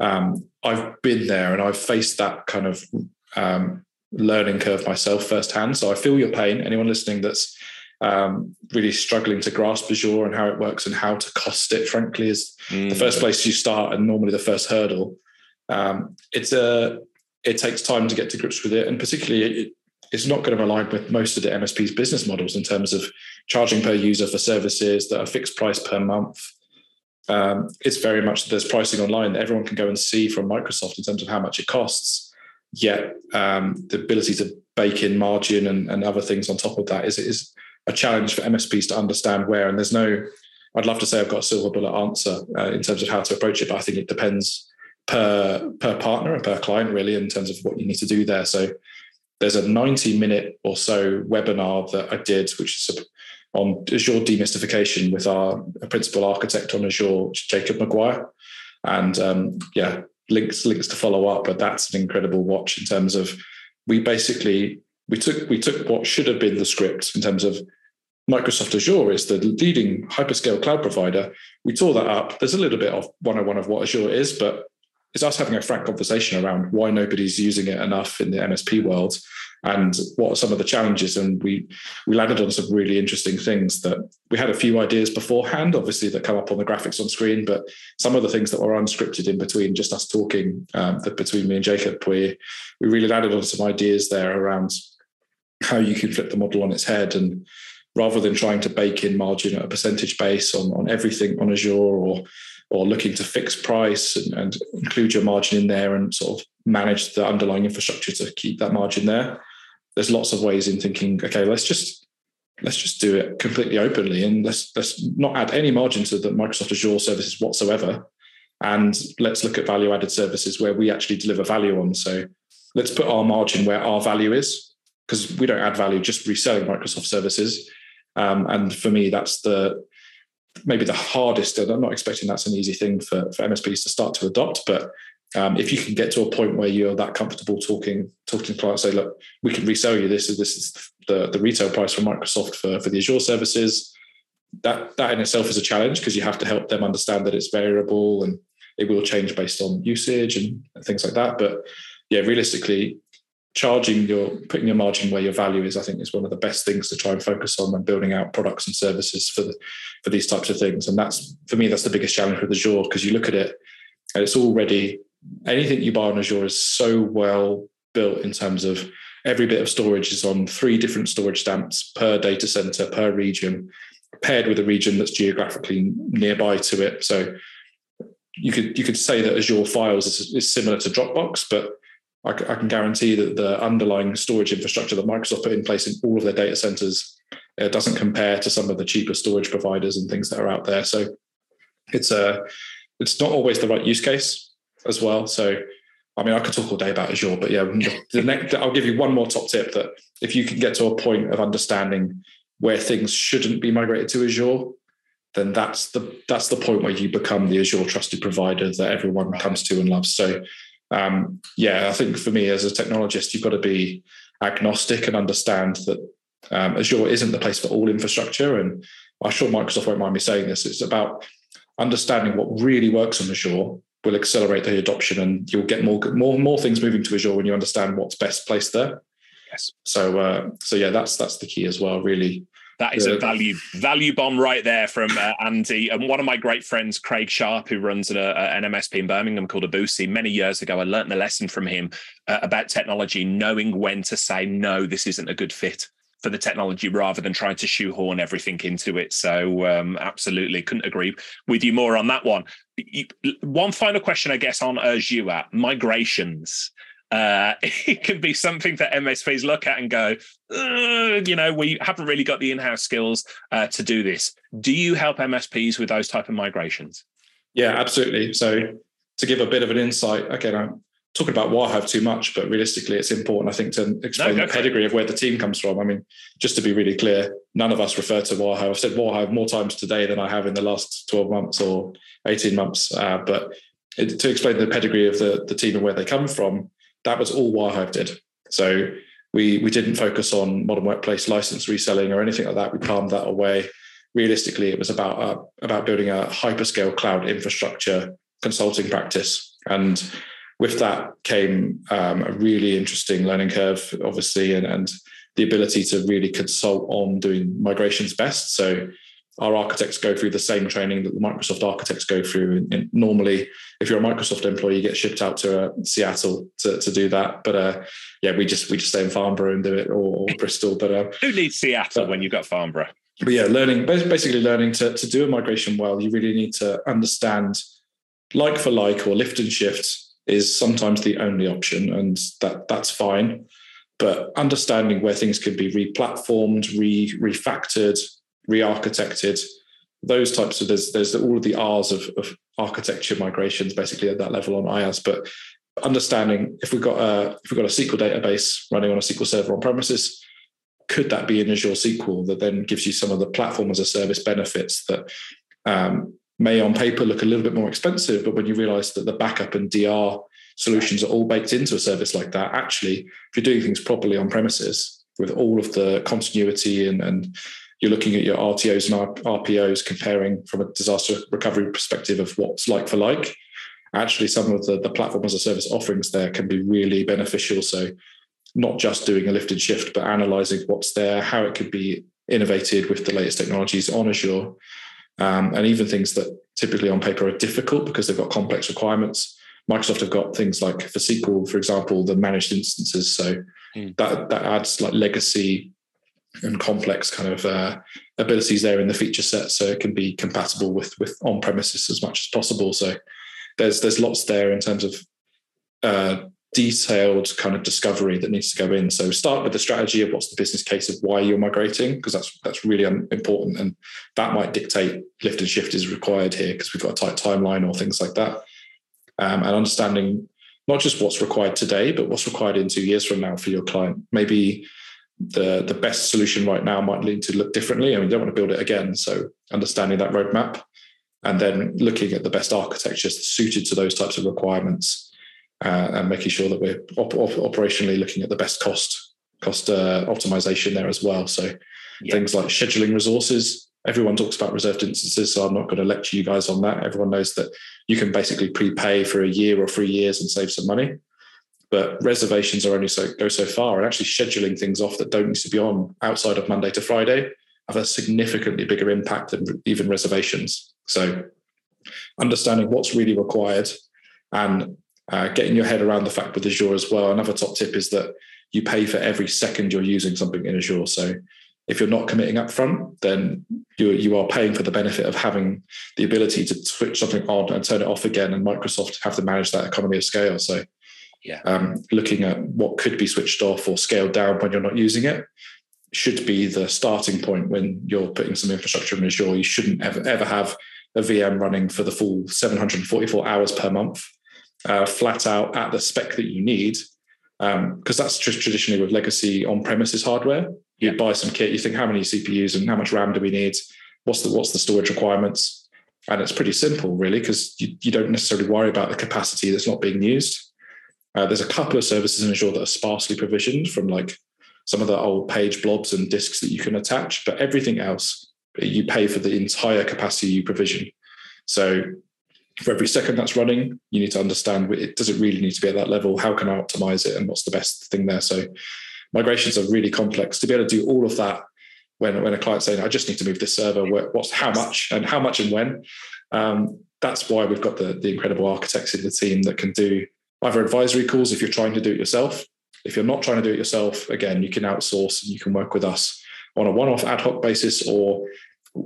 um, I've been there and I've faced that kind of um, learning curve myself firsthand. So I feel your pain. Anyone listening that's um, really struggling to grasp Azure and how it works and how to cost it, frankly, is mm. the first place you start and normally the first hurdle. Um, it's a it takes time to get to grips with it, and particularly it, it's not going to align with most of the MSP's business models in terms of charging per user for services that are fixed price per month. Um, it's very much there's pricing online that everyone can go and see from Microsoft in terms of how much it costs. Yet um, the ability to bake in margin and, and other things on top of that is is a challenge for MSPs to understand where. And there's no, I'd love to say I've got a silver bullet answer uh, in terms of how to approach it, but I think it depends per per partner and per client really in terms of what you need to do there. So there's a 90 minute or so webinar that I did, which is on Azure demystification with our principal architect on Azure, Jacob Maguire. And um, yeah, links links to follow up, but that's an incredible watch in terms of we basically we took we took what should have been the script in terms of Microsoft Azure is the leading hyperscale cloud provider. We tore that up. There's a little bit of 101 of what Azure is, but it's us having a frank conversation around why nobody's using it enough in the MSP world and what are some of the challenges. And we we landed on some really interesting things that we had a few ideas beforehand, obviously that come up on the graphics on screen, but some of the things that were unscripted in between just us talking um, between me and Jacob, we we really landed on some ideas there around how you can flip the model on its head and rather than trying to bake in margin at a percentage base on, on everything on Azure or or looking to fix price and, and, include your margin in there and sort of manage the underlying infrastructure to keep that margin there. There's lots of ways in thinking, okay, let's just let's just do it completely openly and let's let's not add any margin to the Microsoft Azure services whatsoever. and let's look at value added services where we actually deliver value on. So let's put our margin where our value is because we don't add value just reselling Microsoft services. Um, and for me, that's the maybe the hardest. And I'm not expecting that's an easy thing for, for MSPs to start to adopt, but um, if you can get to a point where you're that comfortable talking talking to clients, say, look, we can resell you this. This is the, the retail price for Microsoft for, for the Azure services. That that in itself is a challenge because you have to help them understand that it's variable and it will change based on usage and, and things like that. But yeah, realistically, charging your putting your margin where your value is, I think, is one of the best things to try and focus on when building out products and services for the, for these types of things. And that's for me, that's the biggest challenge with Azure because you look at it and it's already anything you buy on Azure is so well built in terms of every bit of storage is on three different storage stamps per data center per region, paired with a region that's geographically nearby to it. So you could you could say that Azure Files is, is similar to Dropbox, but I, I, can guarantee that the underlying storage infrastructure that Microsoft put in place in all of their data centers uh, doesn't compare to some of the cheaper storage providers and things that are out there. So it's a it's not always the right use case as well. So, I mean, I could talk all day about Azure, but yeah, the next, I'll give you one more top tip that if you can get to a point of understanding where things shouldn't be migrated to Azure, then that's the that's the point where you become the Azure trusted provider that everyone comes to and loves. So, um, yeah, I think for me as a technologist, you've got to be agnostic and understand that um, Azure isn't the place for all infrastructure. And I'm sure Microsoft won't mind me saying this. It's about understanding what really works on Azure will accelerate the adoption and you'll get more more more things moving to Azure when you understand what's best placed there. Yes. So uh, so yeah, that's that's the key as well. Really. That is a value value bomb right there from uh, Andy and one of my great friends, Craig Sharp, who runs an, uh, an MSP in Birmingham called Abussi. Many years ago, I learned the lesson from him uh, about technology, knowing when to say no, this isn't a good fit for the technology rather than trying to shoehorn everything into it. So, um, absolutely couldn't agree with you more on that one. One final question, I guess, on Azure migrations. Uh, it can be something that MSPs look at and go, you know, we haven't really got the in-house skills uh, to do this. Do you help MSPs with those type of migrations? Yeah, absolutely. So to give a bit of an insight, again, I'm talking about Wirehive too much, but realistically, it's important, I think, to explain no, the pedigree of where the team comes from. I mean, just to be really clear, none of us refer to Wirehive. I've said Wirehive more times today than I have in the last 12 months or 18 months. Uh, but it, to explain the pedigree of the, the team and where they come from, that was all Wirehive did. So we we didn't focus on modern workplace license reselling or anything like that. We palmed that away. Realistically, it was about uh, about building a hyperscale cloud infrastructure consulting practice and with that came um, a really interesting learning curve, obviously, and, and the ability to really consult on doing migrations best. So our architects go through the same training that the Microsoft architects go through. And, normally, if you're a Microsoft employee, you get shipped out to uh, Seattle to, to do that. But uh, yeah, we just we just stay in Farnborough and do it, or, or Bristol. But uh, who needs Seattle but, when you've got Farnborough? But yeah, learning basically learning to to do a migration well, you really need to understand like for like or lift and shift is sometimes the only option, and that that's fine. But understanding where things can be re-platformed, re refactored, re-architected, those types of there's there's all of the R's of, of architecture migrations basically at that level on IaaS. But understanding if we've got a if we've got a SQL database running on a SQL server on premises, could that be in Azure SQL that then gives you some of the platform as a service benefits that um, may on paper look a little bit more expensive, but when you realize that the backup and DR solutions are all baked into a service like that, actually, if you're doing things properly on premises with all of the continuity and, and you're looking at your RTOs and RPOs comparing from a disaster recovery perspective of what's like for like, actually some of the, the platform as a service offerings there can be really beneficial. So not just doing a lift and shift, but analyzing what's there, how it could be innovated with the latest technologies on Azure, um, and even things that typically on paper are difficult because they've got complex requirements. Microsoft have got things like for SQL, for example, the managed instances. So mm. that that adds like legacy and complex kind of uh, abilities there in the feature set, so it can be compatible with with on premises as much as possible. So there's there's lots there in terms of uh, detailed kind of discovery that needs to go in. So start with the strategy of what's the business case of why you're migrating, because that's that's really important, and that might dictate lift and shift is required here because we've got a tight timeline or things like that. um, and understanding not just what's required today, but what's required in two years from now for your client. Maybe the the best solution right now might need to look differently, and we don't want to build it again. So understanding that roadmap, and then looking at the best architectures suited to those types of requirements, uh, and making sure that we're op- op- operationally looking at the best cost cost uh, optimization there as well. So yeah. things like scheduling resources. Everyone talks about reserved instances, so I'm not going to lecture you guys on that. Everyone knows that you can basically prepay for a year or three years and save some money but reservations are only so go so far and actually scheduling things off that don't need to be on outside of monday to friday have a significantly bigger impact than even reservations so understanding what's really required and uh, getting your head around the fact with azure as well another top tip is that you pay for every second you're using something in azure so if you're not committing up front, then you, you are paying for the benefit of having the ability to switch something on and turn it off again. And Microsoft have to manage that economy of scale. So yeah. Um, looking at what could be switched off or scaled down when you're not using it should be the starting point when you're putting some infrastructure in Azure. You shouldn't ever, ever have a VM running for the full 744 hours per month, uh, flat out at the spec that you need. Because um, that's just traditionally with legacy on-premises hardware. You yeah. buy some kit, you think how many CPUs and how much RAM do we need? What's the what's the storage requirements? And it's pretty simple, really, because you, you don't necessarily worry about the capacity that's not being used. Uh, there's a couple of services in Azure that are sparsely provisioned from like some of the old page blobs and disks that you can attach, but everything else you pay for the entire capacity you provision. So for every second that's running, you need to understand it does it really need to be at that level? How can I optimize it and what's the best thing there? So migrations are really complex. To be able to do all of that when, when a client's saying, I just need to move this server, what's how much and how much and when. Um, that's why we've got the, the incredible architects in the team that can do either advisory calls if you're trying to do it yourself. If you're not trying to do it yourself, again, you can outsource and you can work with us on a one off ad hoc basis. Or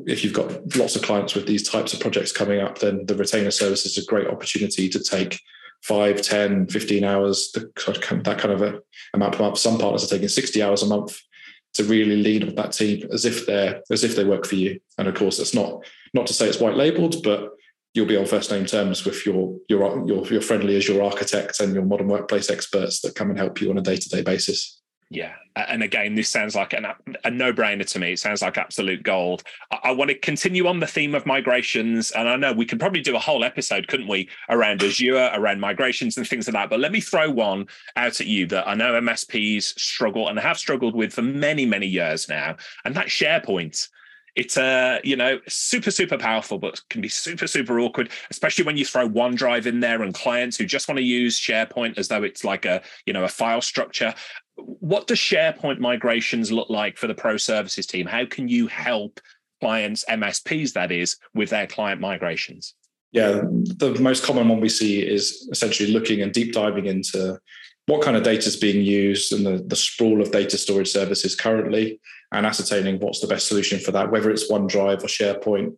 if you've got lots of clients with these types of projects coming up, then the retainer service is a great opportunity to take 5, 10, 15 hours, that kind of a amount per month. Some partners are taking 60 hours a month to really lead with that team as if they're as if they work for you. And of course, that's not not to say it's white labeled, but you'll be on first name terms with your your your, your friendly Azure architect and your modern workplace experts that come and help you on a day to day basis. Yeah, and again, this sounds like an, a no-brainer to me. It sounds like absolute gold. I, I, want to continue on the theme of migrations, and I know we could probably do a whole episode, couldn't we, around Azure, around migrations and things like that. But let me throw one out at you that I know MSPs struggle and have struggled with for many, many years now, and that's SharePoint it's uh you know super super powerful but can be super super awkward especially when you throw onedrive in there and clients who just want to use sharepoint as though it's like a you know a file structure. What does sharepoint migrations look like for the pro services team? How can you help clients msps that is with their client migrations? Yeah the most common one we see is essentially looking and deep diving into what kind of data is being used and the, the sprawl of data storage services currently and ascertaining what's the best solution for that, whether it's OneDrive or SharePoint.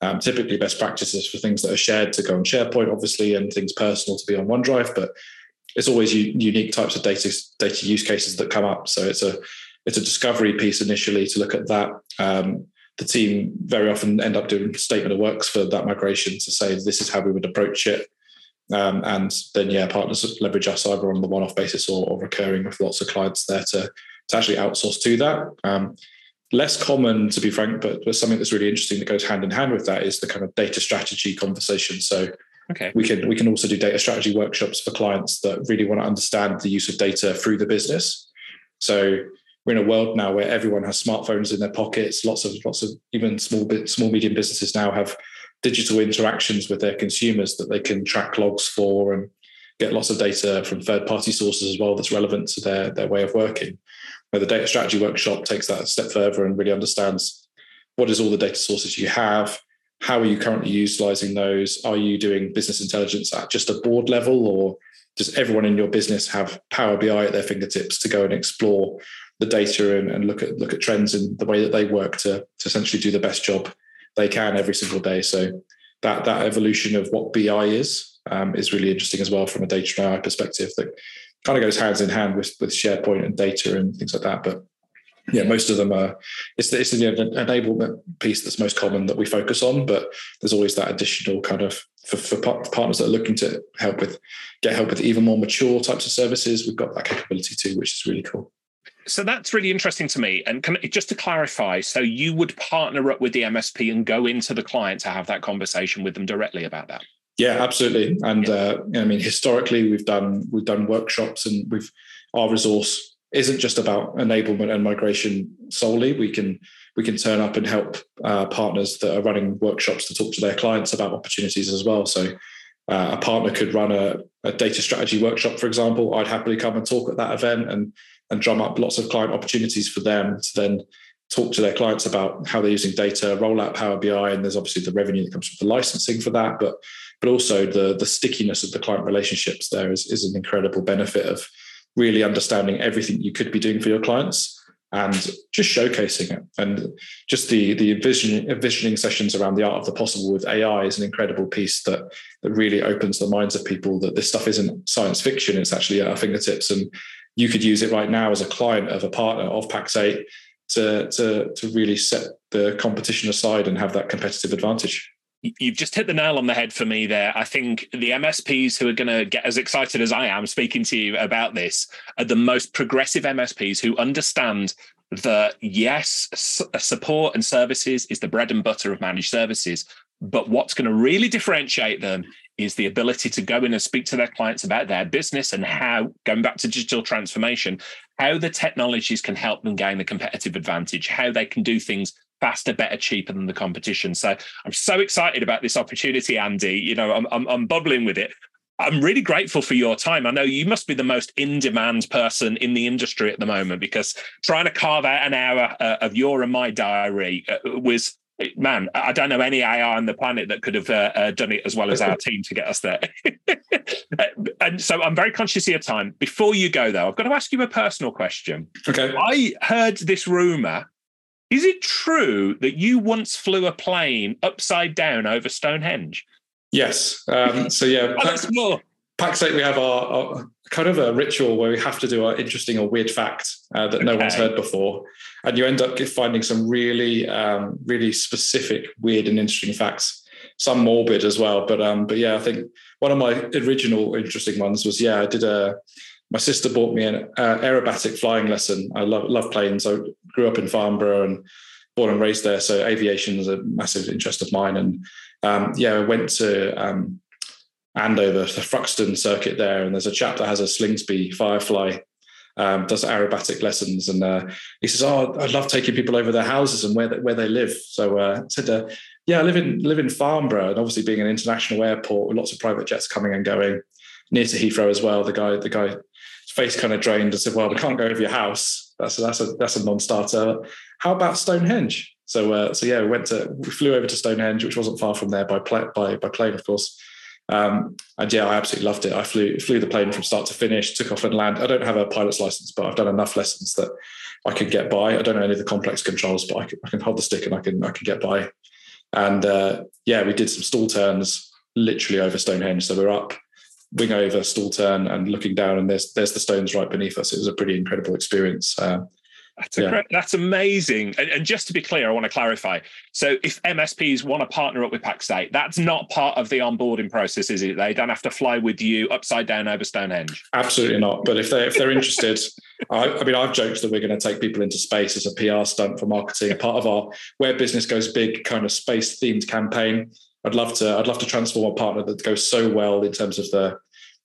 Um, typically, best practices for things that are shared to go on SharePoint, obviously, and things personal to be on OneDrive. But it's always u- unique types of data data use cases that come up. So it's a it's a discovery piece initially to look at that. Um, the team very often end up doing statement of works for that migration to say this is how we would approach it. Um, and then yeah, partners leverage us either on the one-off basis or, or recurring with lots of clients there to to actually outsource to that. Um, less common, to be frank, but, but something that's really interesting that goes hand in hand with that is the kind of data strategy conversation. So okay. we can we can also do data strategy workshops for clients that really want to understand the use of data through the business. So we're in a world now where everyone has smartphones in their pockets. Lots of lots of even small bit small medium businesses now have digital interactions with their consumers that they can track logs for and get lots of data from third party sources as well that's relevant to their their way of working the data strategy workshop takes that a step further and really understands what is all the data sources you have how are you currently utilizing those are you doing business intelligence at just a board level or does everyone in your business have power bi at their fingertips to go and explore the data and, and look at look at trends in the way that they work to, to essentially do the best job they can every single day? So that that evolution of what bi is um, is really interesting as well from a data and AI perspective that kind of goes hands in hand with with SharePoint and data and things like that. But yeah, most of them are. It's the, it's the enablement piece that's most common that we focus on, but there's always that additional kind of for, for partners that are looking to help with get help with even more mature types of services. We've got that capability too, which is really cool. So that's really interesting to me. And can, just to clarify, so you would partner up with the MSP and go into the client to have that conversation with them directly about that. Yeah, absolutely. And uh, I mean, historically, we've done we've done workshops, and we've our resource isn't just about enablement and migration solely. We can we can turn up and help uh, partners that are running workshops to talk to their clients about opportunities as well. So uh, a partner could run a, a, data strategy workshop, for example. I'd happily come and talk at that event and and drum up lots of client opportunities for them to then talk to their clients about how they're using data, roll out Power BI, and there's obviously the revenue that comes from the licensing for that, but but also the the stickiness of the client relationships there is, is an incredible benefit of really understanding everything you could be doing for your clients and just showcasing it. And just the the envisioning, envisioning sessions around the art of the possible with AI is an incredible piece that that really opens the minds of people that this stuff isn't science fiction; it's actually at our fingertips, and you could use it right now as a client of a partner of Pax8 to to to really set the competition aside and have that competitive advantage you've just hit the nail on the head for me there. I think the MSPs who are going to get as excited as I am speaking to you about this are the most progressive MSPs who understand that yes, uh, support and services is the bread and butter of managed services. But what's going to really differentiate them is the ability to go in and speak to their clients about their business and how, going back to digital transformation, how the technologies can help them gain the competitive advantage, how they can do things faster, better, cheaper than the competition. So I'm so excited about this opportunity, Andy. You know, I'm, I'm, I'm bubbling with it. I'm really grateful for your time. I know you must be the most in demand person in the industry at the moment because trying to carve out an hour uh, of your and my diary uh, was, man, I don't know any AI on the planet that could have uh, uh, done it as well as our team to get us there. And so I'm very conscious of your time. Before you go, though, I've got to ask you a personal question. Okay. I heard this rumor is it true that you once flew a plane upside down over Stonehenge? Yes. Um, so yeah, Pax, more. Pax8, we have our, our, kind of a ritual where we have to do an interesting or weird fact uh, that no one's heard before, and you end up finding some really, um, really specific, weird, and interesting facts. Some morbid as well, but um, but yeah, I think one of my original interesting ones was yeah, I did a my sister bought me an uh, aerobatic flying lesson. I love love planes. I grew up in Farnborough and born and raised there, so aviation is a massive interest of mine. And um, yeah, I went to um, Andover, the Thruxton circuit there, and there's a chap that has a Slingsby Firefly. Um, does aerobatic lessons, and uh, he says, "Oh, I love taking people over their houses and where they, where they live." So uh, I said, uh, "Yeah, I live in live in Farnborough, and obviously being an international airport with lots of private jets coming and going, near to Heathrow as well. The guy, the guy face kind of drained and said, "Well, we can't go over your house. That's a, that's a that's a non-starter. How about Stonehenge?" So uh, so yeah, we went to we flew over to Stonehenge, which wasn't far from there by pl- by by plane, of course. Um, and yeah, I absolutely loved it. I flew flew the plane from start to finish, took off and land. I don't have a pilot's license, but I've done enough lessons that I can get by. I don't know any of the complex controls, but I can, I can hold the stick and I can I can get by. And uh, yeah, we did some stall turns literally over Stonehenge. So we're up wing over, stall turn, and looking down, and there's there's the stones right beneath us. It was a pretty incredible experience. Uh, that's, yeah. that's amazing. And, and, just to be clear, I want to clarify. So, if MSPs want to partner up with Pax8, that's not part of the onboarding process, is it? They don't have to fly with you upside down over Stonehenge. Absolutely not. But if they if they're interested, I, I, mean, I've joked that we're going to take people into space as a PR stunt for marketing. A part of our where business goes big kind of space themed campaign. I'd love to. I'd love to transform a partner that goes so well in terms of the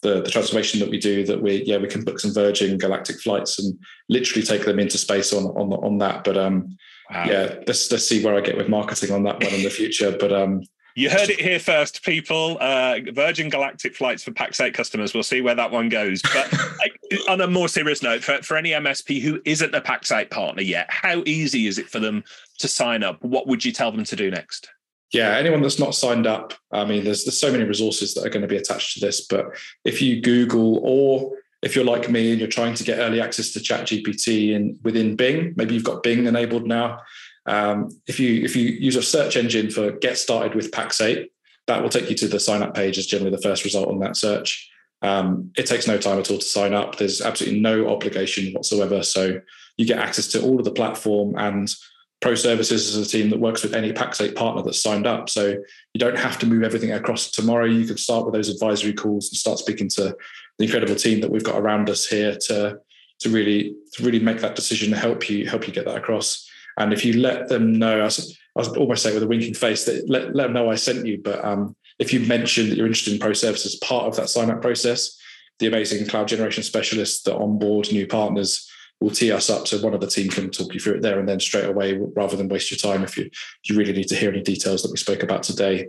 the, the transformation that we do that we yeah we can book some Virgin Galactic flights and literally take them into space on on on that. But um wow. yeah, let's let's see where I get with marketing on that one in the future. But um you heard it here first, people. Uh, Virgin Galactic flights for Pax8 customers. We'll see where that one goes. But on a more serious note, for, for any MSP who isn't a Pax8 partner yet, how easy is it for them to sign up? What would you tell them to do next? Yeah, anyone that's not signed up, I mean, there's there's so many resources that are going to be attached to this. But if you Google or if you're like me and you're trying to get early access to ChatGPT in within Bing, maybe you've got Bing enabled now. Um, if you if you use a search engine for get started with Pax8, that will take you to the sign up page as generally the first result on that search. Um, it takes no time at all to sign up. There's absolutely no obligation whatsoever. So you get access to all of the platform and Pro Services is a team that works with any Pax8 partner that's signed up. So you don't have to move everything across tomorrow. You can start with those advisory calls and start speaking to the incredible team that we've got around us here to to really to really make that decision to help you help you get that across. And if you let them know, I was, I was almost saying with a winking face that let, let them know I sent you. But um, if you mention that you're interested in Pro Services part of that sign up process, the amazing cloud generation specialists that onboard new partners will tee us up so one of the team can talk you through it there and then straight away rather than waste your time if you if you really need to hear any details that we spoke about today.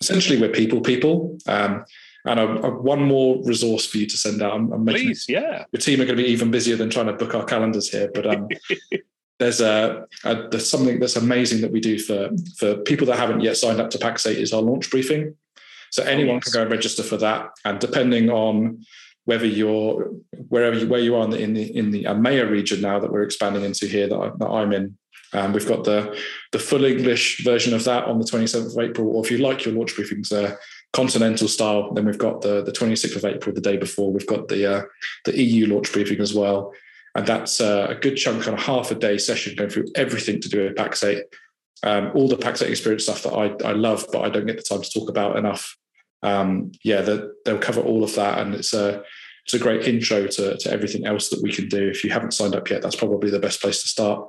Essentially we're people people. Um, and I, I, one more resource for you to send out. I'm, I'm please yeah. Your team are going to be even busier than trying to book our calendars here but um, there's a, a, there's something that's amazing that we do for for people that haven't yet signed up to Pax8 is our launch briefing. So anyone oh, yes. can go and register for that. And depending on whether you're wherever you, where you are in the in the in region now that we're expanding into here that, I, that I'm in. Um, we've got the the full English version of that on the 27th of April, or if you like your launch briefings uh, continental style, then we've got the the 26th of April, the day before. We've got the uh, the EU launch briefing as well, and that's uh, a good chunk on a half a day session going through everything to do with Pax8. Um, all the Pax8 experience stuff that I, I love, but I don't get the time to talk about enough. Um, yeah, they'll cover all of that, and it's a it's a great intro to, to everything else that we can do. If you haven't signed up yet, that's probably the best place to start.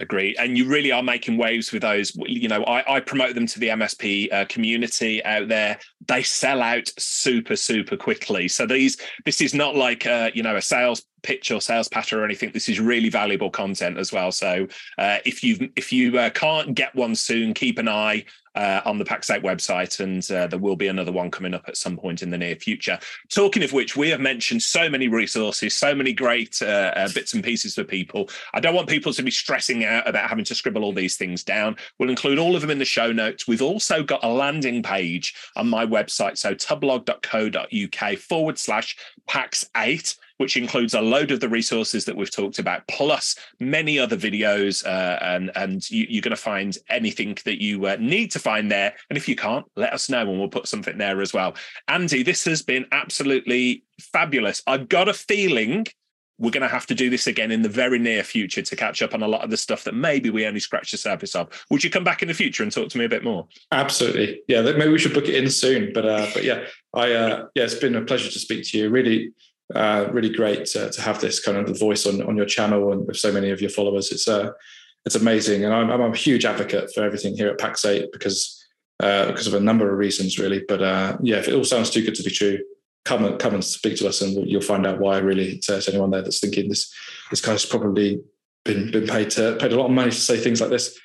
Agree. And you really are making waves with those. You know, I, I promote them to the MSP uh, community out there. They sell out super, super quickly. So these, this is not like uh, you know a sales pitch or sales patter or anything. This is really valuable content as well. So uh, if you if you uh, can't get one soon, keep an eye uh, on the Pax8 website, and uh, there will be another one coming up at some point in the near future. Talking of which, we have mentioned so many resources, so many great uh, uh, bits and pieces for people. I don't want people to be stressing out about having to scribble all these things down. We'll include all of them in the show notes. We've also got a landing page on my website, so tubblog.co.uk forward slash Pax8 which includes a load of the resources that we've talked about, plus many other videos. Uh, and and you, are going to find anything that you uh, need to find there. And if you can't, let us know and we'll put something there as well. Andy, this has been absolutely fabulous. I've got a feeling we're going to have to do this again in the very near future to catch up on a lot of the stuff that maybe we only scratched the surface of. Would you come back in the future and talk to me a bit more? Absolutely. Yeah, maybe we should book it in soon. But uh, but yeah, I uh, yeah, it's been a pleasure to speak to you. Really uh, really great to, to, have this kind of voice on, on your channel and with so many of your followers. It's uh, it's amazing, and I'm, I'm a huge advocate for everything here at Pax8 because uh, because of a number of reasons, really. But uh, yeah, if it all sounds too good to be true, come and come and speak to us, and you'll find out why. Really, to, to anyone there that's thinking this this guy's probably been been paid to paid a lot of money to say things like this.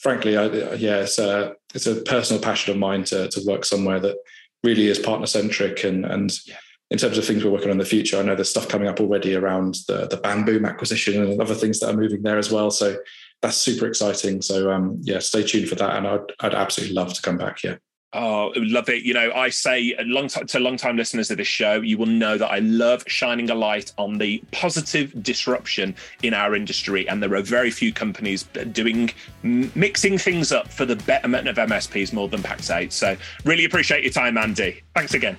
Frankly, I, yeah, it's a it's a personal passion of mine to to work somewhere that really is partner centric and and. Yeah in terms of things we're working on in the future, I know there's stuff coming up already around the the Bamboom acquisition and other things that are moving there as well. So that's super exciting. So um, yeah, stay tuned for that, and I'd I'd absolutely love to come back here. Oh, love it. You know, I say long time to long time listeners of this show, you will know that I love shining a light on the positive disruption in our industry. And there are very few companies doing mixing things up for the betterment of MSPs more than Pax8. So really appreciate your time, Andy. Thanks again.